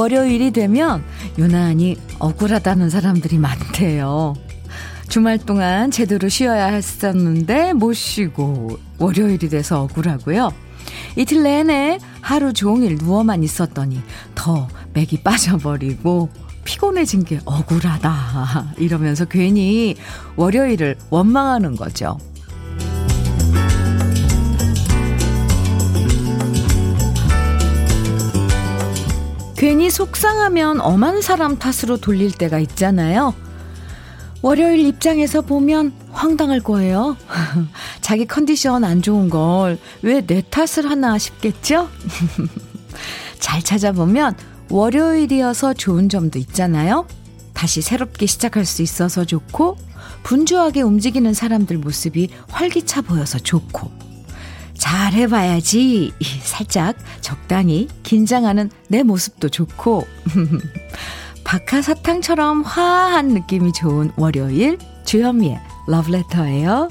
월요일이 되면 유난히 억울하다는 사람들이 많대요. 주말 동안 제대로 쉬어야 했었는데 못 쉬고 월요일이 돼서 억울하고요. 이틀 내내 하루 종일 누워만 있었더니 더 맥이 빠져버리고 피곤해진 게 억울하다 이러면서 괜히 월요일을 원망하는 거죠. 괜히 속상하면 엄한 사람 탓으로 돌릴 때가 있잖아요. 월요일 입장에서 보면 황당할 거예요. 자기 컨디션 안 좋은 걸 왜 내 탓을 하나 싶겠죠? 잘 찾아보면 월요일이어서 좋은 점도 있잖아요. 다시 새롭게 시작할 수 있어서 좋고, 분주하게 움직이는 사람들 모습이 활기차 보여서 좋고, 잘 해봐야지. 살짝 적당히 긴장하는 내 모습도 좋고, 박하사탕처럼 화한 느낌이 좋은 월요일, 주현미의 러브레터예요.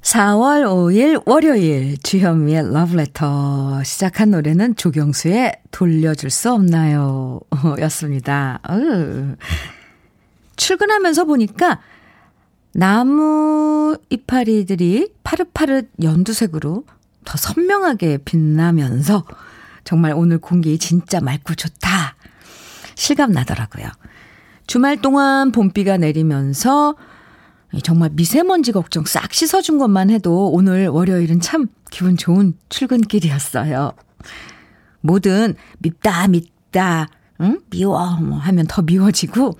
4월 5일 월요일 주현미의 러브레터 시작한 노래는 조경수의 돌려줄 수 없나요? 였습니다. 으. 출근하면서 보니까 나무 이파리들이 파릇파릇 연두색으로 더 선명하게 빛나면서 정말 오늘 공기 진짜 맑고 좋다. 실감 나더라고요. 주말 동안 봄비가 내리면서 정말 미세먼지 걱정 싹 씻어준 것만 해도 오늘 월요일은 참 기분 좋은 출근길이었어요. 뭐든 밉다, 밉다, 응? 미워, 뭐 하면 더 미워지고,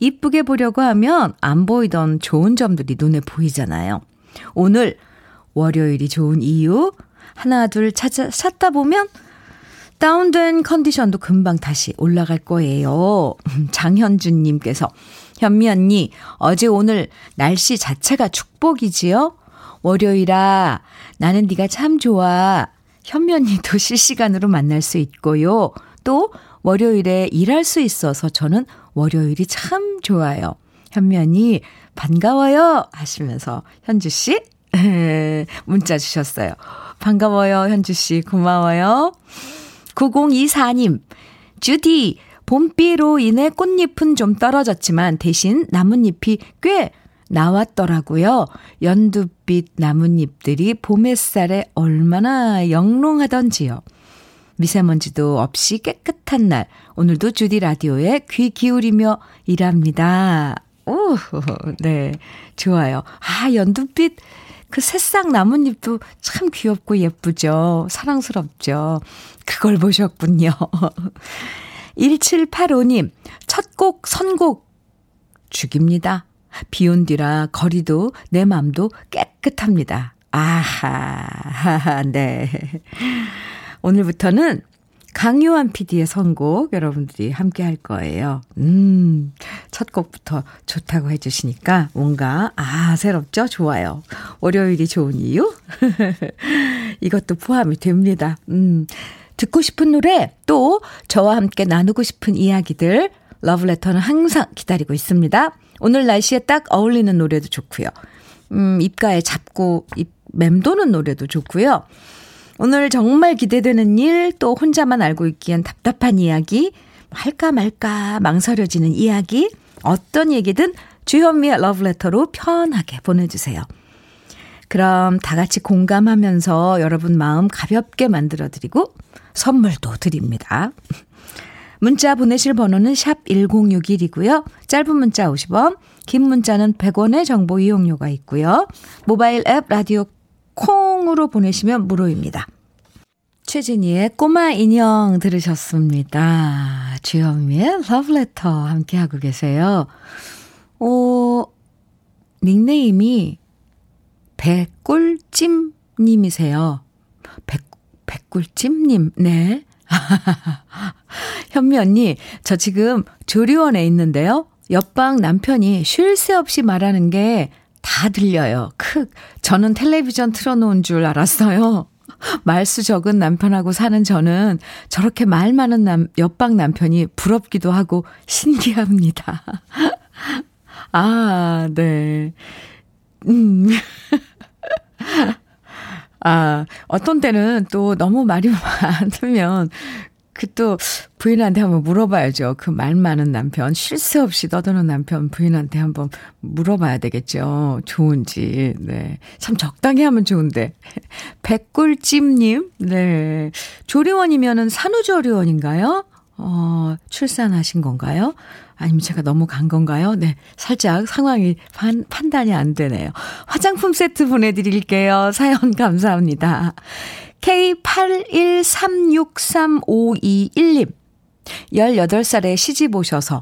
이쁘게 보려고 하면 안 보이던 좋은 점들이 눈에 보이잖아요. 오늘 월요일이 좋은 이유 하나 둘 찾아 찾다 보면 다운된 컨디션도 금방 다시 올라갈 거예요. 장현준 님께서 현미 언니 어제 오늘 날씨 자체가 축복이지요. 월요일아 나는 네가 참 좋아. 현미 언니도 실시간으로 만날 수 있고요. 또 월요일에 일할 수 있어서 저는 월요일이 참 좋아요. 현면이 반가워요 하시면서 현주 씨 문자 주셨어요. 반가워요 현주 씨 고마워요. 9024님 주디 봄비로 인해 꽃잎은 좀 떨어졌지만 대신 나뭇잎이 꽤 나왔더라고요. 연두빛 나뭇잎들이 봄 햇살에 얼마나 영롱하던지요. 미세먼지도 없이 깨끗한 날. 오늘도 주디 라디오에 귀 기울이며 일합니다. 오, 네. 좋아요. 아, 연두빛 그 새싹 나뭇잎도 참 귀엽고 예쁘죠. 사랑스럽죠. 그걸 보셨군요. 1785님, 첫 곡, 선곡 죽입니다. 비 온 뒤라 거리도 내 맘도 깨끗합니다. 아하, 네. 오늘부터는 강요한 PD의 선곡 여러분들이 함께 할 거예요. 음, 첫 곡부터 좋다고 해주시니까 뭔가, 아, 새롭죠? 좋아요. 월요일이 좋은 이유? 이것도 포함이 됩니다. 음, 듣고 싶은 노래, 또 저와 함께 나누고 싶은 이야기들, 러브레터는 항상 기다리고 있습니다. 오늘 날씨에 딱 어울리는 노래도 좋고요. 음, 입가에 잡고, 입 맴도는 노래도 좋고요. 오늘 정말 기대되는 일, 또 혼자만 알고 있기엔 답답한 이야기, 할까 말까 망설여지는 이야기, 어떤 얘기든 주현미의 러브레터로 편하게 보내주세요. 그럼 다 같이 공감하면서 여러분 마음 가볍게 만들어드리고 선물도 드립니다. 문자 보내실 번호는 샵 1061이고요. 짧은 문자 50원, 긴 문자는 100원의 정보 이용료가 있고요. 모바일 앱 라디오 콩으로 보내시면 무료입니다. 최진희의 꼬마 인형 들으셨습니다. 주현미의 러브레터 함께하고 계세요. 어, 닉네임이 백꿀찜님이세요. 백, 백꿀찜님, 네. 현미 언니, 저 지금 조리원에 있는데요. 옆방 남편이 쉴 새 없이 말하는 게 다 들려요. 크, 저는 텔레비전 틀어놓은 줄 알았어요. 말수 적은 남편하고 사는 저는 저렇게 말 많은 남, 옆방 남편이 부럽기도 하고 신기합니다. 아, 네. 음. 아, 어떤 때는 또 너무 말이 많으면 그 또 부인한테 한번 물어봐야죠. 그 말 많은 남편, 쉴 새 없이 떠드는 남편 부인한테 한번 물어봐야 되겠죠. 좋은지. 네. 참 적당히 하면 좋은데. 백꿀찜님, 네. 조리원이면은 산후조리원인가요? 어, 출산하신 건가요? 아니면 제가 너무 간 건가요? 네. 살짝 상황이 판, 판단이 안 되네요. 화장품 세트 보내드릴게요. 사연 감사합니다. K81363521님. 18살에 시집 오셔서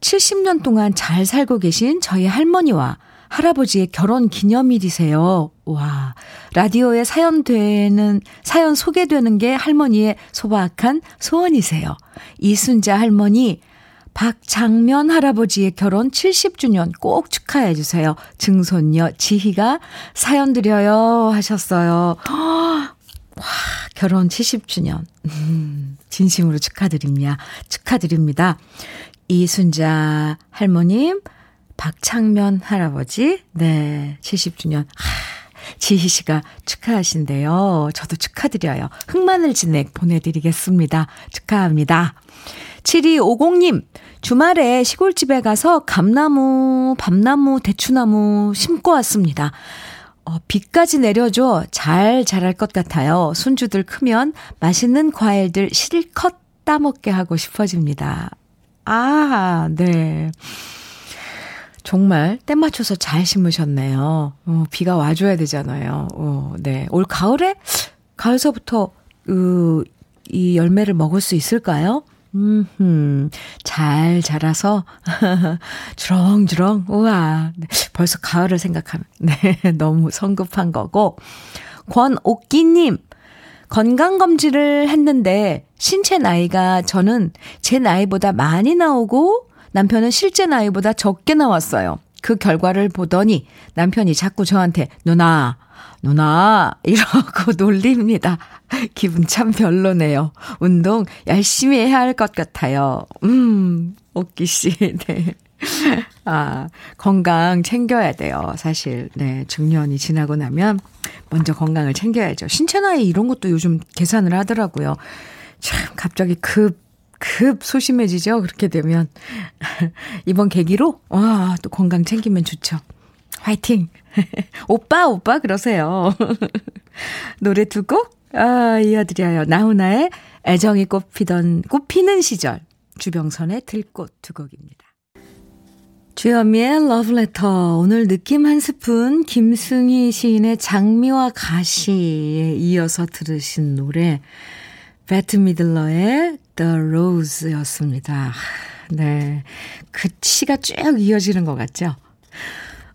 70년 동안 잘 살고 계신 저희 할머니와 할아버지의 결혼 기념일이세요. 와, 라디오에 사연 되는, 사연 소개되는 게 할머니의 소박한 소원이세요. 이순자 할머니, 박장면 할아버지의 결혼 70주년 꼭 축하해 주세요. 증손녀 지희가 사연 드려요 하셨어요. 와, 결혼 70주년. 음, 진심으로 축하드립니다. 축하드립니다. 이순자 할머님, 박창면 할아버지, 네, 70주년. 하, 지희 씨가 축하하신대요. 저도 축하드려요. 흑마늘 진액 보내드리겠습니다. 축하합니다. 7250님, 주말에 시골집에 가서 감나무, 밤나무, 대추나무 심고 왔습니다. 어, 비까지 내려줘 잘 자랄 것 같아요. 손주들 크면 맛있는 과일들 실컷 따먹게 하고 싶어집니다. 아, 네. 정말 때 맞춰서 잘 심으셨네요. 어, 비가 와줘야 되잖아요. 어, 네. 올 가을에? 가을서부터, 으, 이 열매를 먹을 수 있을까요? 음, 잘 자라서, 주렁주렁, 우와. 네, 벌써 가을을 생각하면, 네, 너무 성급한 거고. 권옥기님, 건강 검진을 했는데, 신체 나이가 저는 제 나이보다 많이 나오고, 남편은 실제 나이보다 적게 나왔어요. 그 결과를 보더니 남편이 자꾸 저한테, 누나, 누나, 이러고 놀립니다. 기분 참 별로네요. 운동 열심히 해야 할 것 같아요. 음, 오끼 씨, 네. 아, 건강 챙겨야 돼요. 사실, 네. 중년이 지나고 나면 먼저 건강을 챙겨야죠. 신체 나이 이런 것도 요즘 계산을 하더라고요. 참, 갑자기 급, 급 소심해지죠. 그렇게 되면. 이번 계기로, 와, 또 건강 챙기면 좋죠. 화이팅! 오빠, 오빠, 그러세요. 노래 두 곡, 아, 이어드려요. 나훈아의 애정이 꽃피던, 꽃피는 시절. 주병선의 들꽃 두 곡입니다. 주현미의 러브레터. 오늘 느낌 한 스푼, 김승희 시인의 장미와 가시에 이어서 들으신 노래, 배트 미들러의 The Rose 였습니다. 네. 그 시가 쭉 이어지는 것 같죠?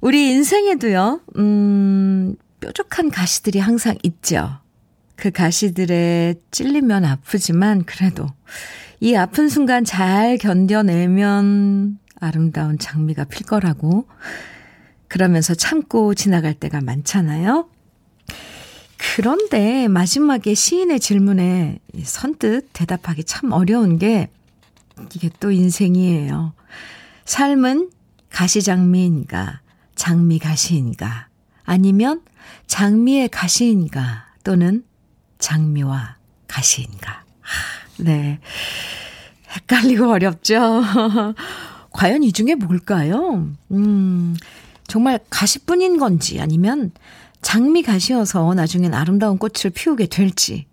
우리 인생에도요, 음, 뾰족한 가시들이 항상 있죠. 그 가시들에 찔리면 아프지만 그래도 이 아픈 순간 잘 견뎌내면 아름다운 장미가 필 거라고 그러면서 참고 지나갈 때가 많잖아요. 그런데 마지막에 시인의 질문에 선뜻 대답하기 참 어려운 게 이게 또 인생이에요. 삶은 가시장미인가, 장미가시인가, 아니면 장미의 가시인가, 또는 장미와 가시인가. 네. 헷갈리고 어렵죠? 과연 이 중에 뭘까요? 음, 정말 가시뿐인 건지 아니면 장미 가시여서 나중엔 아름다운 꽃을 피우게 될지.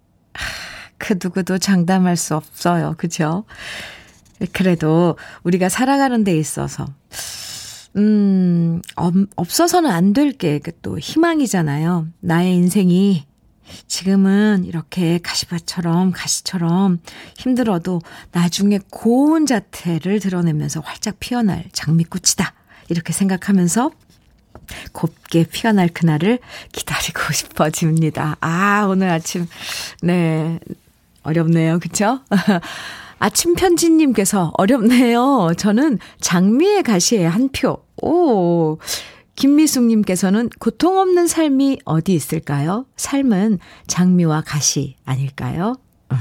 그 누구도 장담할 수 없어요. 그죠? 그래도 우리가 살아가는 데 있어서, 음, 없어서는 안 될 게 또 희망이잖아요. 나의 인생이 지금은 이렇게 가시밭처럼 가시처럼 힘들어도 나중에 고운 자태를 드러내면서 활짝 피어날 장미꽃이다. 이렇게 생각하면서 곱게 피어날 그날을 기다리고 싶어집니다. 아, 오늘 아침, 네, 어렵네요. 그쵸? 아침 편지님께서 어렵네요. 저는 장미의 가시에 한 표. 오, 김미숙님께서는 고통 없는 삶이 어디 있을까요? 삶은 장미와 가시 아닐까요?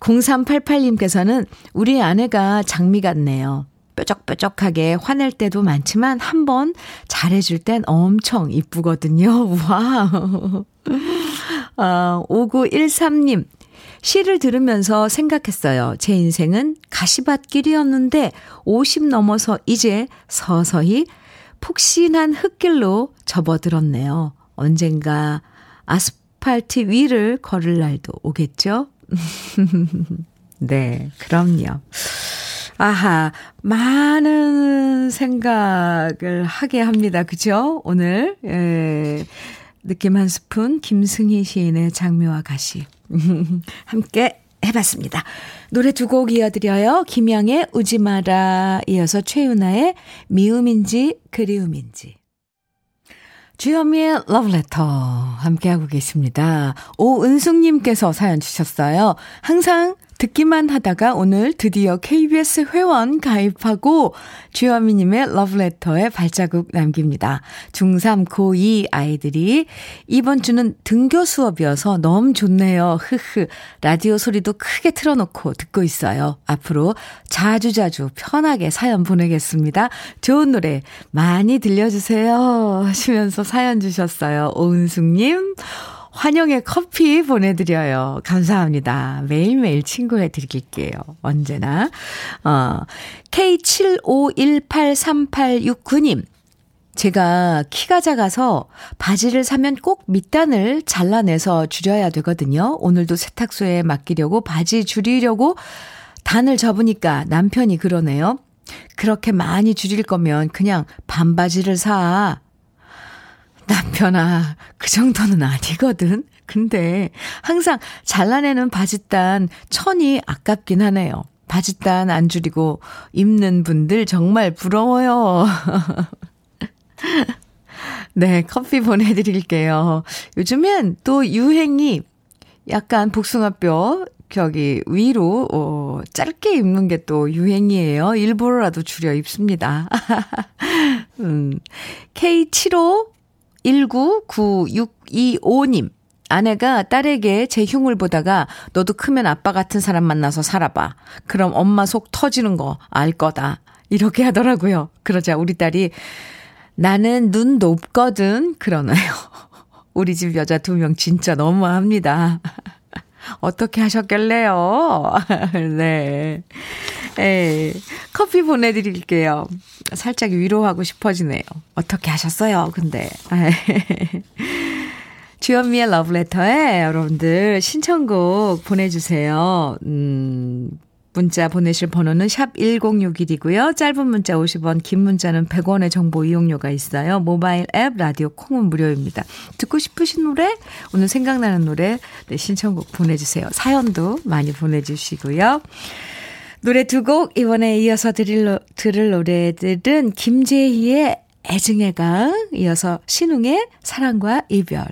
0388님께서는 우리 아내가 장미 같네요. 뾰족뾰족하게 화낼 때도 많지만 한 번 잘해줄 땐 엄청 이쁘거든요. 와. 아, 5913님. 시를 들으면서 생각했어요. 제 인생은 가시밭길이었는데 50 넘어서 이제 서서히 푹신한 흙길로 접어들었네요. 언젠가 아스팔트 위를 걸을 날도 오겠죠? 네, 그럼요. 아하, 많은 생각을 하게 합니다. 그죠? 오늘, 예, 느낌 한 스푼, 김승희 시인의 장미와 가시. 함께 해봤습니다. 노래 두 곡 이어드려요. 김영의 우지 마라 이어서 최윤아의 미움인지 그리움인지. 주현미의 러브레터 함께하고 계십니다. 오은숙님께서 사연 주셨어요. 항상 듣기만 하다가 오늘 드디어 KBS 회원 가입하고 주현미님의 러브레터에 발자국 남깁니다. 중3, 고2 아이들이 이번 주는 등교 수업이어서 너무 좋네요. 흐흐. 라디오 소리도 크게 틀어놓고 듣고 있어요. 앞으로 자주자주 편하게 사연 보내겠습니다. 좋은 노래 많이 들려주세요. 하시면서 사연 주셨어요. 오은숙님. 환영의 커피 보내드려요. 감사합니다. 매일매일 친구해 드릴게요. 언제나. 어, K75183869님. 제가 키가 작아서 바지를 사면 꼭 밑단을 잘라내서 줄여야 되거든요. 오늘도 세탁소에 맡기려고 바지 줄이려고 단을 접으니까 남편이 그러네요. 그렇게 많이 줄일 거면 그냥 반바지를 사. 남편아, 그 정도는 아니거든. 근데 항상 잘라내는 바지단 천이 아깝긴 하네요. 바지단 안 줄이고 입는 분들 정말 부러워요. 네, 커피 보내드릴게요. 요즘엔 또 유행이 약간 복숭아뼈 저기 위로 어, 짧게 입는 게 또 유행이에요. 일부러라도 줄여 입습니다. 음, K75 199625님. 아내가 딸에게 제 흉을 보다가 너도 크면 아빠 같은 사람 만나서 살아봐. 그럼 엄마 속 터지는 거 알 거다. 이렇게 하더라고요. 그러자 우리 딸이 나는 눈 높거든. 그러나요. 우리 집 여자 두 명 진짜 너무합니다. 어떻게 하셨길래요? 네. 에 커피 보내드릴게요. 살짝 위로하고 싶어지네요. 어떻게 하셨어요? 근데. 주현미의 러브레터에 여러분들 신청곡 보내주세요. 음, 문자 보내실 번호는 샵 1061이고요. 짧은 문자 50원, 긴 문자는 100원의 정보 이용료가 있어요. 모바일 앱, 라디오 콩은 무료입니다. 듣고 싶으신 노래, 오늘 생각나는 노래, 네, 신청곡 보내주세요. 사연도 많이 보내주시고요. 노래 두 곡 이번에 이어서 들을, 들을 노래들은 김재희의 애증의 강, 이어서 신웅의 사랑과 이별.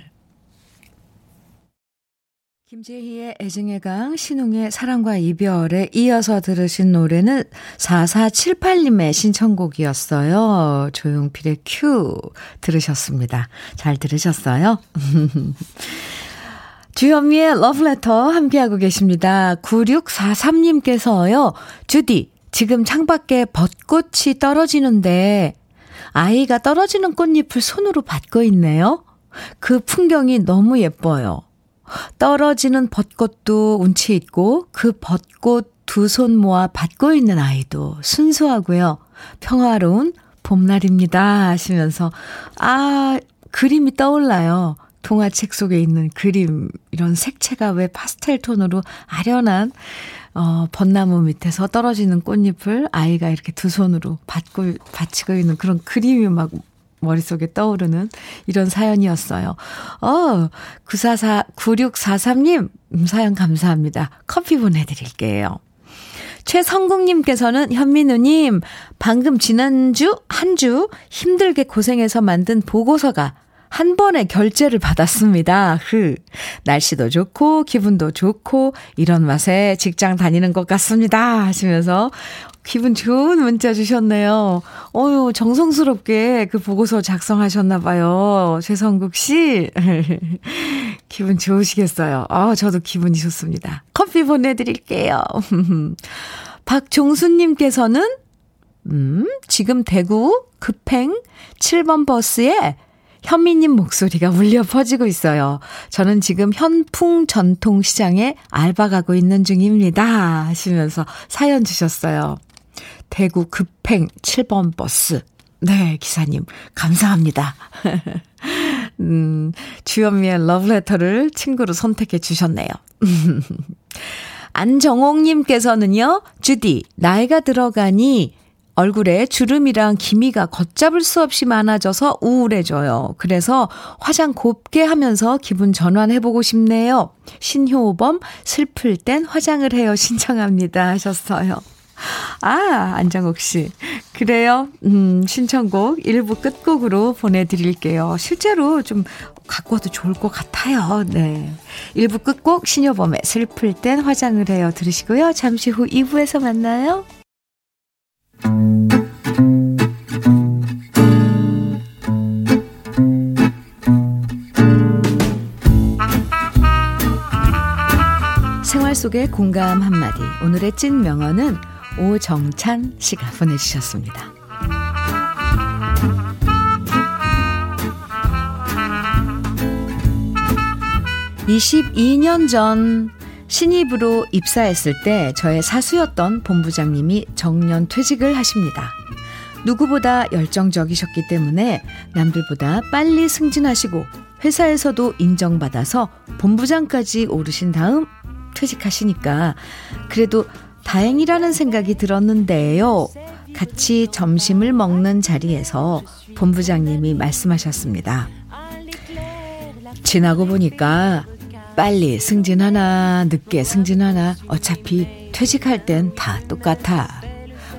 김재희의 애증의 강, 신웅의 사랑과 이별에 이어서 들으신 노래는 4478님의 신청곡이었어요. 조용필의 큐 들으셨습니다. 잘 들으셨어요? 주현미의 러브레터 함께하고 계십니다. 9643님께서요. 주디, 지금 창밖에 벚꽃이 떨어지는데 아이가 떨어지는 꽃잎을 손으로 받고 있네요. 그 풍경이 너무 예뻐요. 떨어지는 벚꽃도 운치 있고 그 벚꽃 두 손 모아 받고 있는 아이도 순수하고요. 평화로운 봄날입니다 하시면서 아 그림이 떠올라요. 동화책 속에 있는 그림 이런 색채가 왜 파스텔 톤으로 아련한 어, 벚나무 밑에서 떨어지는 꽃잎을 아이가 이렇게 두 손으로 받고 받치고 있는 그런 그림이 막 머릿속에 떠오르는 이런 사연이었어요. 어, 944, 9643님, 음, 사연 감사합니다. 커피 보내드릴게요. 최성국님께서는 현민우님, 방금 지난주, 한 주 힘들게 고생해서 만든 보고서가 한 번에 결제를 받았습니다. 흐. 날씨도 좋고, 기분도 좋고, 이런 맛에 직장 다니는 것 같습니다. 하시면서 기분 좋은 문자 주셨네요. 어유 정성스럽게 그 보고서 작성하셨나봐요. 최성국 씨. 기분 좋으시겠어요. 아, 저도 기분이 좋습니다. 커피 보내드릴게요. 박종수님께서는, 음, 지금 대구 급행 7번 버스에 현미님 목소리가 울려 퍼지고 있어요. 저는 지금 현풍 전통시장에 알바 가고 있는 중입니다. 하시면서 사연 주셨어요. 대구 급행 7번 버스. 네, 기사님. 감사합니다. 음, 주현미의 러브레터를 친구로 선택해 주셨네요. 안정옥님께서는요, 주디, 나이가 들어가니 얼굴에 주름이랑 기미가 걷잡을 수 없이 많아져서 우울해져요. 그래서 화장 곱게 하면서 기분 전환해보고 싶네요. 신효범, 슬플 땐 화장을 해요. 신청합니다. 하셨어요. 아, 안장옥 씨. 그래요. 음, 신청곡 일부 끝곡으로 보내드릴게요. 실제로 좀 갖고 와도 좋을 것 같아요. 네. 일부 끝곡 신효범의 슬플 땐 화장을 해요. 들으시고요. 잠시 후 2부에서 만나요. 속의 공감 한마디. 오늘의 찐 명언은 오정찬 씨가 보내주셨습니다. 22년 전 신입으로 입사했을 때 저의 사수였던 본부장님이 정년 퇴직을 하십니다. 누구보다 열정적이셨기 때문에 남들보다 빨리 승진하시고 회사에서도 인정받아서 본부장까지 오르신 다음 퇴직하시니까 그래도 다행이라는 생각이 들었는데요. 같이 점심을 먹는 자리에서 본부장님이 말씀하셨습니다. 지나고 보니까 빨리 승진하나 늦게 승진하나 어차피 퇴직할 땐 다 똑같아.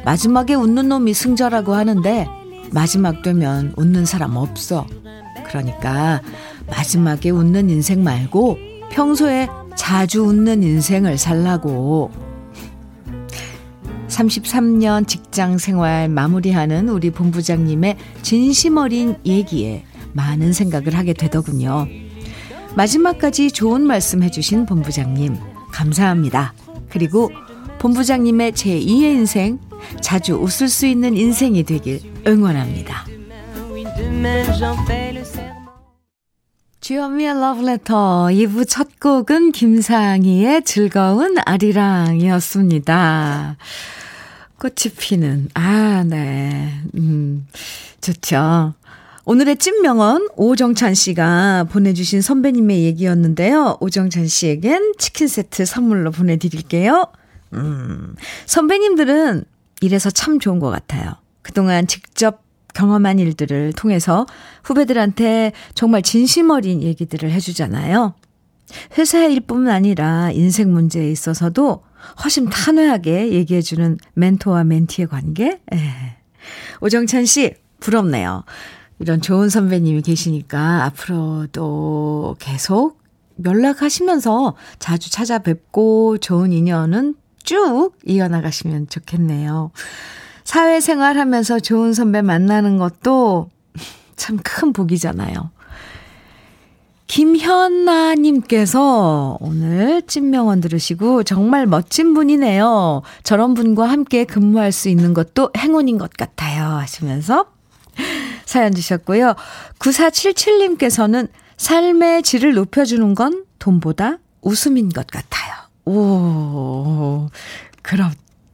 마지막에 웃는 놈이 승자라고 하는데 마지막 되면 웃는 사람 없어. 그러니까 마지막에 웃는 인생 말고 평소에 자주 웃는 인생을 살라고. 33년 직장 생활 마무리하는 우리 본부장님의 진심 어린 얘기에 많은 생각을 하게 되더군요. 마지막까지 좋은 말씀 해주신 본부장님, 감사합니다. 그리고 본부장님의 제2의 인생, 자주 웃을 수 있는 인생이 되길 응원합니다. 주현미의 러브레터 2부 첫 곡은 김상희의 즐거운 아리랑이었습니다. 꽃이 피는, 아, 네. 음, 좋죠. 오늘의 찐명언 오정찬 씨가 보내주신 선배님의 얘기였는데요. 오정찬 씨에겐 치킨 세트 선물로 보내드릴게요. 음, 선배님들은 이래서 참 좋은 것 같아요. 그동안 직접 경험한 일들을 통해서 후배들한테 정말 진심 어린 얘기들을 해주잖아요. 회사 일뿐만 아니라 인생 문제에 있어서도 허심탄회하게 얘기해주는 멘토와 멘티의 관계? 에. 예. 오정찬 씨, 부럽네요. 이런 좋은 선배님이 계시니까 앞으로도 계속 연락하시면서 자주 찾아뵙고 좋은 인연은 쭉 이어나가시면 좋겠네요. 사회생활 하면서 좋은 선배 만나는 것도 참 큰 복이잖아요. 김현아님께서 오늘 찐명언 들으시고 정말 멋진 분이네요. 저런 분과 함께 근무할 수 있는 것도 행운인 것 같아요. 하시면서 사연 주셨고요. 9477님께서는 삶의 질을 높여주는 건 돈보다 웃음인 것 같아요. 오, 그렇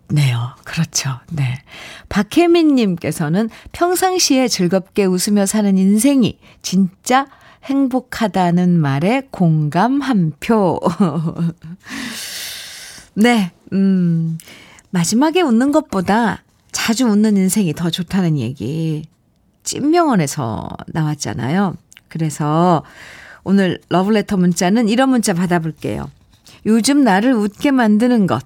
네요. 그렇죠. 네. 박혜민 님께서는 평상시에 즐겁게 웃으며 사는 인생이 진짜 행복하다는 말에 공감 한 표. 네, 음, 마지막에 웃는 것보다 자주 웃는 인생이 더 좋다는 얘기. 찐명언에서 나왔잖아요. 그래서 오늘 러브레터 문자는 이런 문자 받아볼게요. 요즘 나를 웃게 만드는 것.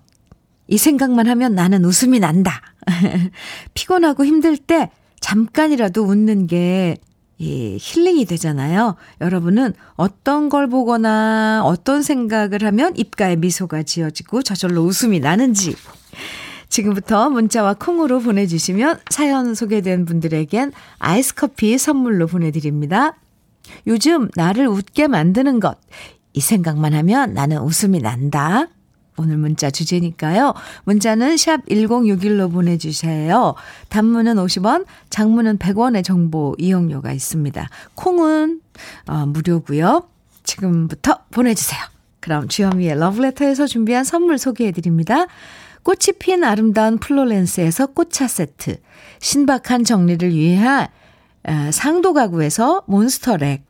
이 생각만 하면 나는 웃음이 난다. 피곤하고 힘들 때 잠깐이라도 웃는 게이 힐링이 되잖아요. 여러분은 어떤 걸 보거나 어떤 생각을 하면 입가에 미소가 지어지고 저절로 웃음이 나는지 지금부터 문자와 콩으로 보내주시면 사연 소개된 분들에겐 아이스 커피 선물로 보내드립니다. 요즘 나를 웃게 만드는 것. 이 생각만 하면 나는 웃음이 난다. 오늘 문자 주제니까요. 문자는 샵 1061로 보내주세요. 단문은 50원, 장문은 100원의 정보 이용료가 있습니다. 콩은 어, 무료고요. 지금부터 보내주세요. 그럼 주현미의 러브레터에서 준비한 선물 소개해드립니다. 꽃이 핀 아름다운 플로렌스에서 꽃차 세트, 신박한 정리를 위해 상도 가구에서 몬스터렉,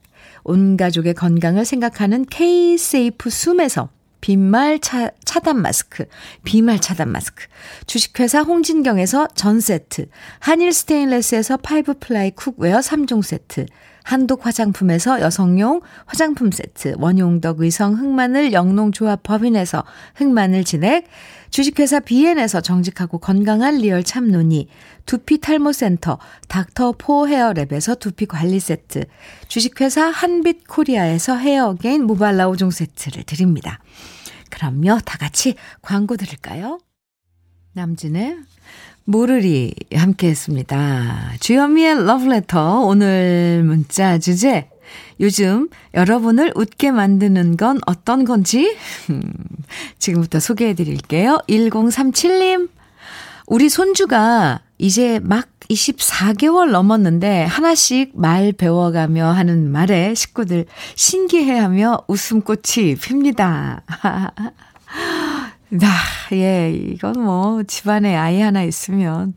온 가족의 건강을 생각하는 K-세이프 숨에서 비말 차, 차단 마스크, 비말 차단 마스크, 주식회사 홍진경에서 전 세트, 한일 스테인레스에서 five ply cookware 3종 세트, 한독 화장품에서 여성용 화장품 세트, 원용덕 의성 흑마늘 영농조합 법인에서 흑마늘 진액, 주식회사 비엔에서 정직하고 건강한 리얼 참논이, 두피 탈모 센터 닥터 포 헤어랩에서 두피 관리 세트, 주식회사 한빛 코리아에서 헤어 게인 모발라 5종 세트를 드립니다. 그럼요, 다 같이 광고 들을까요? 남진의 모르리 함께 했습니다. 주현미의 러브레터 오늘 문자 주제 요즘 여러분을 웃게 만드는 건 어떤 건지 지금부터 소개해 드릴게요. 1037님 우리 손주가 이제 막 24개월 넘었는데 하나씩 말 배워가며 하는 말에 식구들 신기해하며 웃음꽃이 핍니다. 나, 예, 이건 뭐 집안에 아이 하나 있으면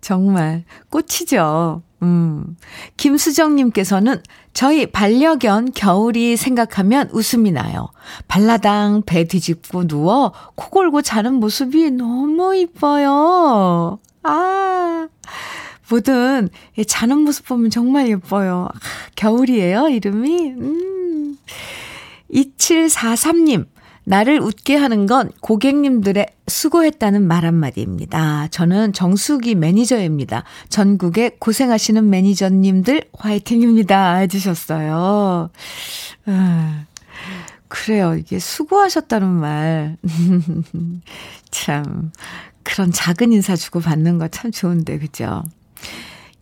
정말 꽃이죠. 음. 김수정님께서는 저희 반려견 겨울이 생각하면 웃음이 나요. 발라당 배 뒤집고 누워 코 골고 자는 모습이 너무 이뻐요. 아. 뭐든 자는 모습 보면 정말 예뻐요. 아, 겨울이에요, 이름이. 음. 2743님. 나를 웃게 하는 건 고객님들의 수고했다는 말 한마디입니다. 저는 정수기 매니저입니다. 전국에 고생하시는 매니저님들 화이팅입니다. 해주셨어요. 아, 그래요. 이게 수고하셨다는 말. 참, 그런 작은 인사 주고 받는 거 참 좋은데, 그죠?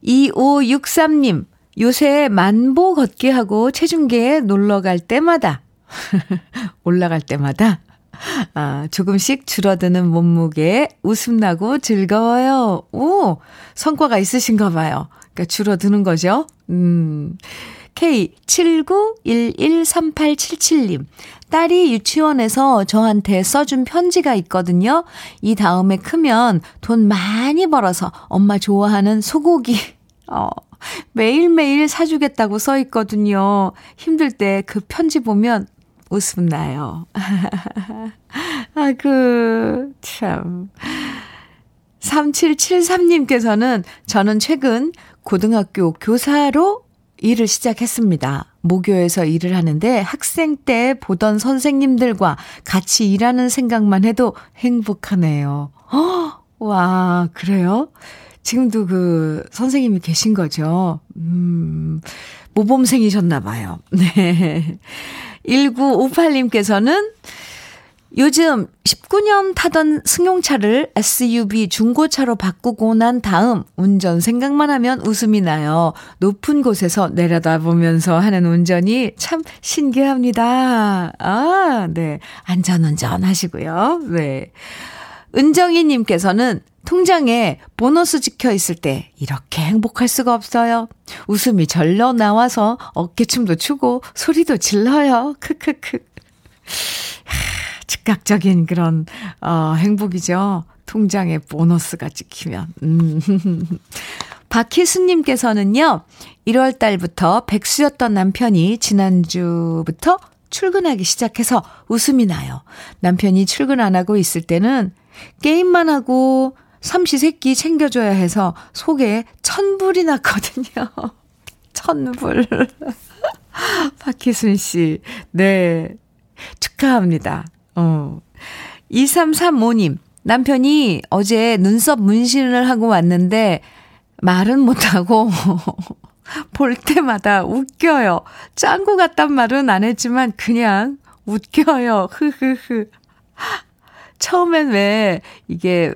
2563님, 요새 만보 걷기 하고 체중계에 놀러 갈 때마다 올라갈 때마다 아, 조금씩 줄어드는 몸무게에 웃음 나고 즐거워요. 오, 성과가 있으신가 봐요. 그러니까 줄어드는 거죠. 음. K79113877님. 딸이 유치원에서 저한테 써준 편지가 있거든요. 이 다음에 크면 돈 많이 벌어서 엄마 좋아하는 소고기, 어, 매일매일 사주겠다고 써 있거든요. 힘들 때 그 편지 보면 웃음 나요. 아, 그, 참. 3773님께서는 저는 최근 고등학교 교사로 일을 시작했습니다. 모교에서 일을 하는데 학생 때 보던 선생님들과 같이 일하는 생각만 해도 행복하네요. 허, 와, 그래요? 지금도 그 선생님이 계신 거죠? 음, 모범생이셨나 봐요. 네. 1958님께서는 요즘 19년 타던 승용차를 SUV 중고차로 바꾸고 난 다음 운전 생각만 하면 웃음이 나요. 높은 곳에서 내려다 보면서 하는 운전이 참 신기합니다. 아, 네. 안전운전 하시고요. 네. 은정이님께서는 통장에 보너스 찍혀 있을 때 이렇게 행복할 수가 없어요. 웃음이 절로 나와서 어깨춤도 추고 소리도 질러요. 크크크. 즉각적인 그런 어 행복이죠. 통장에 보너스가 찍히면. 음. 박희수님께서는요, 1월 달부터 백수였던 남편이 지난주부터 출근하기 시작해서 웃음이 나요. 남편이 출근 안 하고 있을 때는 게임만 하고 삼시세끼 챙겨줘야 해서 속에 천불이 났거든요. 천불. 박희순 씨. 네. 축하합니다. 어. 2335님. 남편이 어제 눈썹 문신을 하고 왔는데 말은 못하고 볼 때마다 웃겨요. 짱구 같단 말은 안 했지만 그냥 웃겨요. 흐흐흐. 처음엔 왜 이게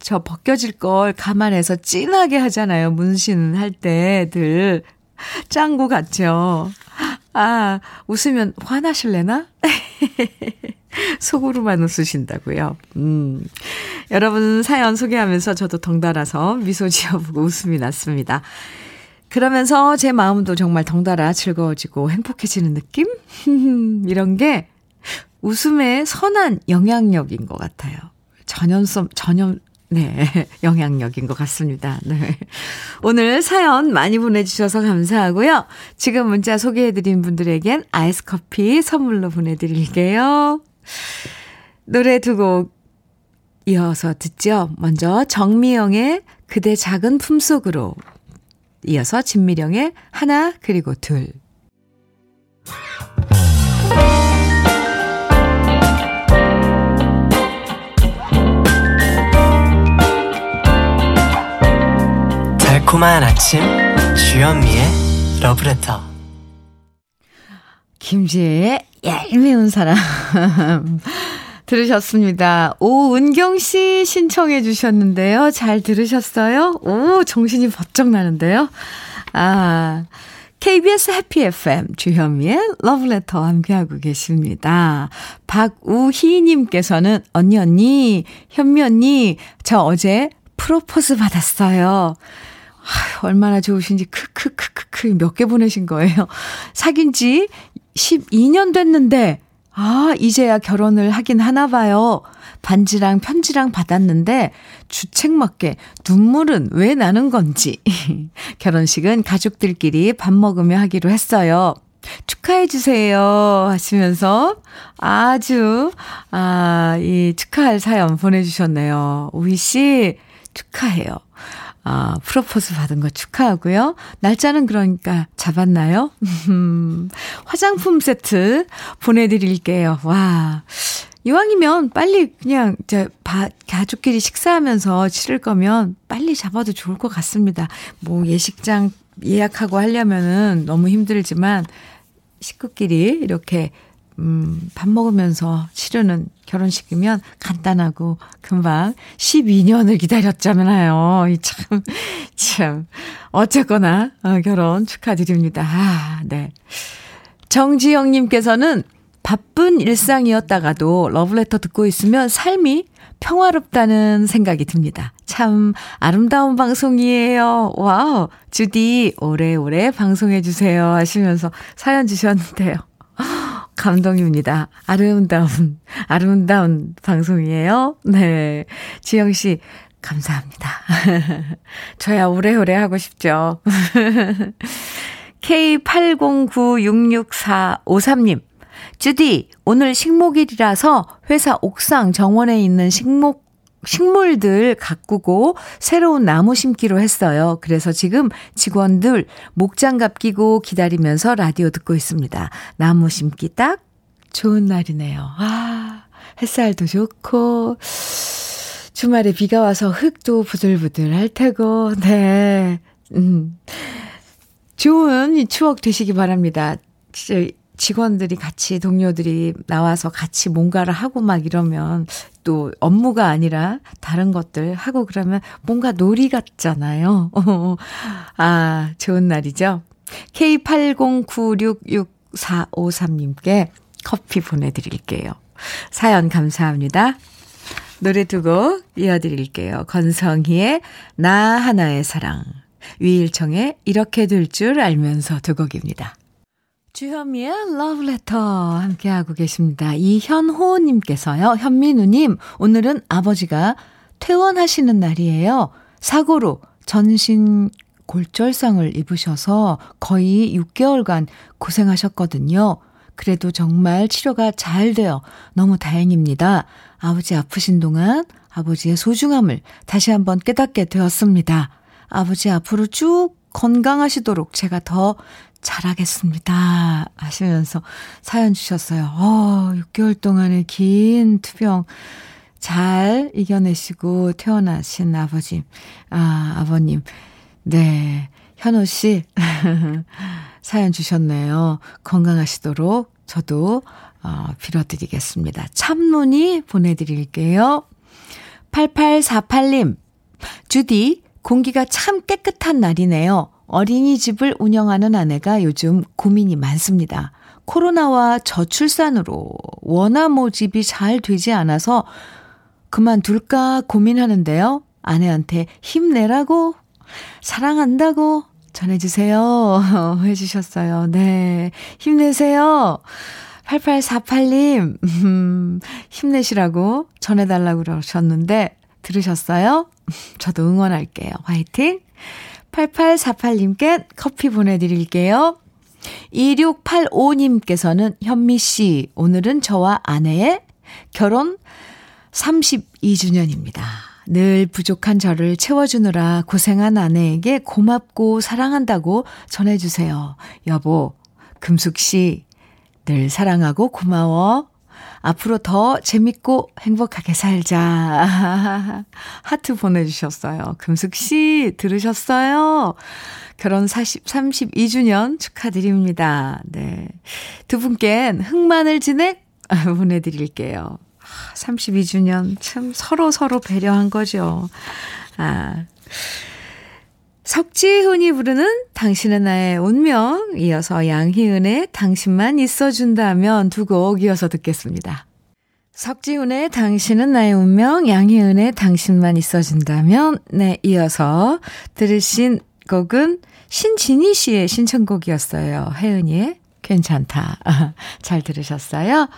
저 벗겨질 걸 감안해서 진하게 하잖아요. 문신 할 때들. 짱구 같죠? 아, 웃으면 화나실래나? 속으로만 웃으신다고요. 음. 여러분 사연 소개하면서 저도 덩달아서 미소 지어보고 웃음이 났습니다. 그러면서 제 마음도 정말 덩달아 즐거워지고 행복해지는 느낌? 이런 게 웃음의 선한 영향력인 것 같아요. 전염성, 전염, 네, 영향력인 것 같습니다. 네. 오늘 사연 많이 보내주셔서 감사하고요. 지금 문자 소개해드린 분들에겐 아이스 커피 선물로 보내드릴게요. 노래 두 곡 이어서 듣죠. 먼저 정미영의 그대 작은 품속으로 이어서 진미령의 하나 그리고 둘 달콤한 아침 주현미의 러브레터 김지혜의 얄미운 사람 들으셨습니다. 오은경 씨 신청해 주셨는데요. 잘 들으셨어요? 오, 정신이 번쩍 나는데요. 아, KBS 해피 FM 주현미의 러브레터 함께하고 계십니다. 박우희님께서는 언니 언니 현미 언니 저 어제 프로포즈 받았어요. 아휴, 얼마나 좋으신지 크크크크크 몇 개 보내신 거예요. 사귄 지 12년 됐는데 아, 이제야 결혼을 하긴 하나 봐요. 반지랑 편지랑 받았는데 주책맞게 눈물은 왜 나는 건지. 결혼식은 가족들끼리 밥 먹으며 하기로 했어요. 축하해 주세요 하시면서 아주 아, 이 축하할 사연 보내 주셨네요. 우희 씨 축하해요. 아, 프로포즈 받은 거 축하하고요. 날짜는 그러니까 잡았나요? 화장품 세트 보내드릴게요. 와. 이왕이면 빨리 그냥 이제 바, 가족끼리 식사하면서 치를 거면 빨리 잡아도 좋을 것 같습니다. 뭐 예식장 예약하고 하려면은 너무 힘들지만 식구끼리 이렇게 음, 밥 먹으면서 치르는 결혼식이면 간단하고 금방 12년을 기다렸잖아요. 이 참, 참. 어쨌거나, 어, 결혼 축하드립니다. 아, 네. 정지영님께서는 바쁜 일상이었다가도 러브레터 듣고 있으면 삶이 평화롭다는 생각이 듭니다. 참 아름다운 방송이에요. 와우. 주디, 오래오래 방송해주세요. 하시면서 사연 주셨는데요. 감동입니다. 아름다운, 아름다운 방송이에요. 네. 지영 씨, 감사합니다. 저야 오래오래 하고 싶죠. K80966453님, 주디, 오늘 식목일이라서 회사 옥상 정원에 있는 식목 식물들 가꾸고 새로운 나무 심기로 했어요. 그래서 지금 직원들 목장갑 끼고 기다리면서 라디오 듣고 있습니다. 나무 심기 딱 좋은 날이네요. 아, 햇살도 좋고, 주말에 비가 와서 흙도 부들부들 할 테고, 네. 음. 좋은 추억 되시기 바랍니다. 직원들이 같이 동료들이 나와서 같이 뭔가를 하고 막 이러면 또 업무가 아니라 다른 것들 하고 그러면 뭔가 놀이 같잖아요. 아, 좋은 날이죠. K80966453님께 커피 보내드릴게요. 사연 감사합니다. 노래 두 곡 이어드릴게요. 건성희의 나 하나의 사랑, 위일청의 이렇게 될 줄 알면서 두 곡입니다. 주현미의 러브레터 함께하고 계십니다. 이현호님께서요. 현민우님, 오늘은 아버지가 퇴원하시는 날이에요. 사고로 전신 골절상을 입으셔서 거의 6개월간 고생하셨거든요. 그래도 정말 치료가 잘 되어 너무 다행입니다. 아버지 아프신 동안 아버지의 소중함을 다시 한번 깨닫게 되었습니다. 아버지 앞으로 쭉 건강하시도록 제가 더 잘하겠습니다. 하시면서 사연 주셨어요. 어, 6개월 동안의 긴 투병 잘 이겨내시고 태어나신 아버지, 아, 아버님. 네. 현호 씨, 사연 주셨네요. 건강하시도록 저도, 어, 빌어드리겠습니다. 참론이 보내드릴게요. 8848님, 주디, 공기가 참 깨끗한 날이네요. 어린이집을 운영하는 아내가 요즘 고민이 많습니다. 코로나와 저출산으로 원화 모집이 잘 되지 않아서 그만둘까 고민하는데요. 아내한테 힘내라고, 사랑한다고 전해주세요. 해주셨어요. 네. 힘내세요. 8848님, 음, 힘내시라고 전해달라고 그러셨는데, 들으셨어요? 저도 응원할게요. 화이팅! 8848님께 커피 보내드릴게요. 2685님께서는 현미씨, 오늘은 저와 아내의 결혼 32주년입니다. 늘 부족한 저를 채워주느라 고생한 아내에게 고맙고 사랑한다고 전해주세요. 여보, 금숙씨, 늘 사랑하고 고마워. 앞으로 더 재밌고 행복하게 살자. 하트 보내주셨어요. 금숙씨, 들으셨어요? 결혼 40, 32주년 축하드립니다. 네. 두 분께 흑마늘 진액 보내드릴게요. 32주년 참 서로 서로 배려한 거죠. 아. 석지훈이 부르는 당신은 나의 운명, 이어서 양희은의 당신만 있어준다면 두 곡 이어서 듣겠습니다. 석지훈의 당신은 나의 운명, 양희은의 당신만 있어준다면, 네, 이어서 들으신 곡은 신진희 씨의 신청곡이었어요. 혜은이의 괜찮다. 잘 들으셨어요?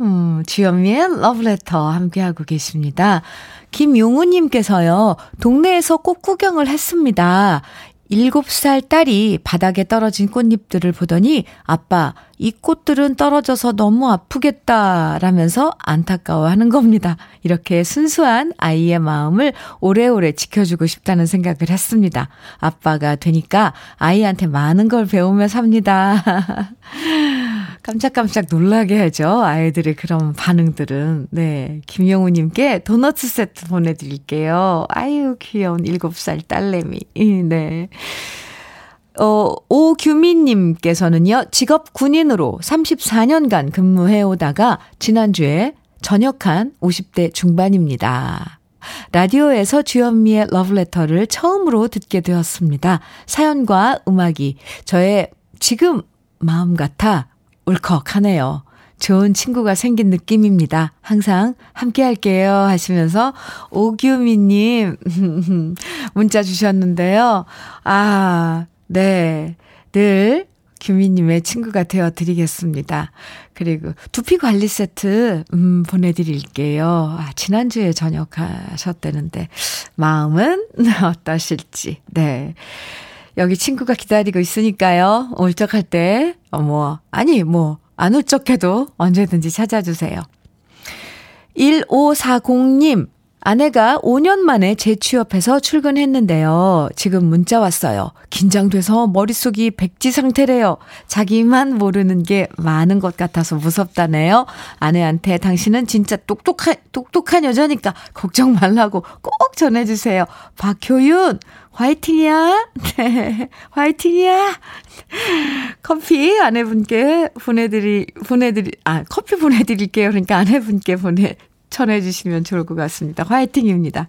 음, 주현미의 러브레터 함께하고 계십니다. 김용우님께서요, 동네에서 꽃 구경을 했습니다. 7살 딸이 바닥에 떨어진 꽃잎들을 보더니 아빠, 이 꽃들은 떨어져서 너무 아프겠다 라면서 안타까워 하는 겁니다. 이렇게 순수한 아이의 마음을 오래오래 지켜주고 싶다는 생각을 했습니다. 아빠가 되니까 아이한테 많은 걸 배우며 삽니다. 깜짝깜짝 놀라게 하죠. 아이들의 그런 반응들은. 네. 김영우님께 도넛 세트 보내드릴게요. 아유, 귀여운 7살 딸내미. 네. 어, 오규민님께서는요, 직업 군인으로 34년간 근무해 오다가 지난주에 전역한 50대 중반입니다. 라디오에서 주현미의 러브레터를 처음으로 듣게 되었습니다. 사연과 음악이 저의 지금 마음 같아 울컥하네요. 좋은 친구가 생긴 느낌입니다. 항상 함께 할게요. 하시면서 오규미님 문자 주셨는데요. 아, 네. 늘 규미님의 친구가 되어 드리겠습니다. 그리고 두피 관리 세트, 음, 보내드릴게요. 아, 지난주에 전역하셨다는데, 마음은 어떠실지, 네. 여기 친구가 기다리고 있으니까요. 울적할 때, 어, 뭐, 아니, 뭐, 안 울적해도 언제든지 찾아주세요. 1540님, 아내가 5년 만에 재취업해서 출근했는데요. 지금 문자 왔어요. 긴장돼서 머릿속이 백지 상태래요. 자기만 모르는 게 많은 것 같아서 무섭다네요. 아내한테 당신은 진짜 똑똑한, 똑똑한 여자니까 걱정 말라고 꼭 전해주세요. 박효윤, 화이팅이야. 네, 화이팅이야. 커피 아내분께 보내드리, 보내드리, 아, 커피 보내드릴게요. 그러니까 아내분께 보내, 전해주시면 좋을 것 같습니다. 화이팅입니다.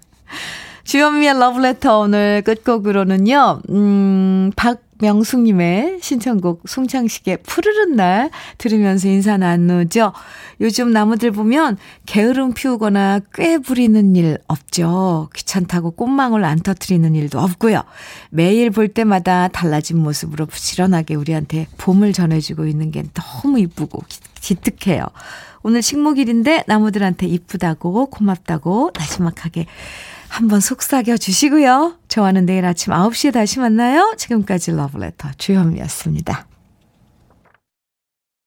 주현미의 러브레터 오늘 끝곡으로는요, 음, 박명숙님의 신청곡 송창식의 푸르른 날 들으면서 인사 나누죠. 요즘 나무들 보면 게으름 피우거나 꽤 부리는 일 없죠. 귀찮다고 꽃망울 안 터트리는 일도 없고요. 매일 볼 때마다 달라진 모습으로 부지런하게 우리한테 봄을 전해주고 있는 게 너무 이쁘고 기특해요. 오늘 식목일인데 나무들한테 이쁘다고 고맙다고 나지막하게 한번 속삭여 주시고요. 저와는 내일 아침 9시에 다시 만나요. 지금까지 러브레터 주현미였습니다.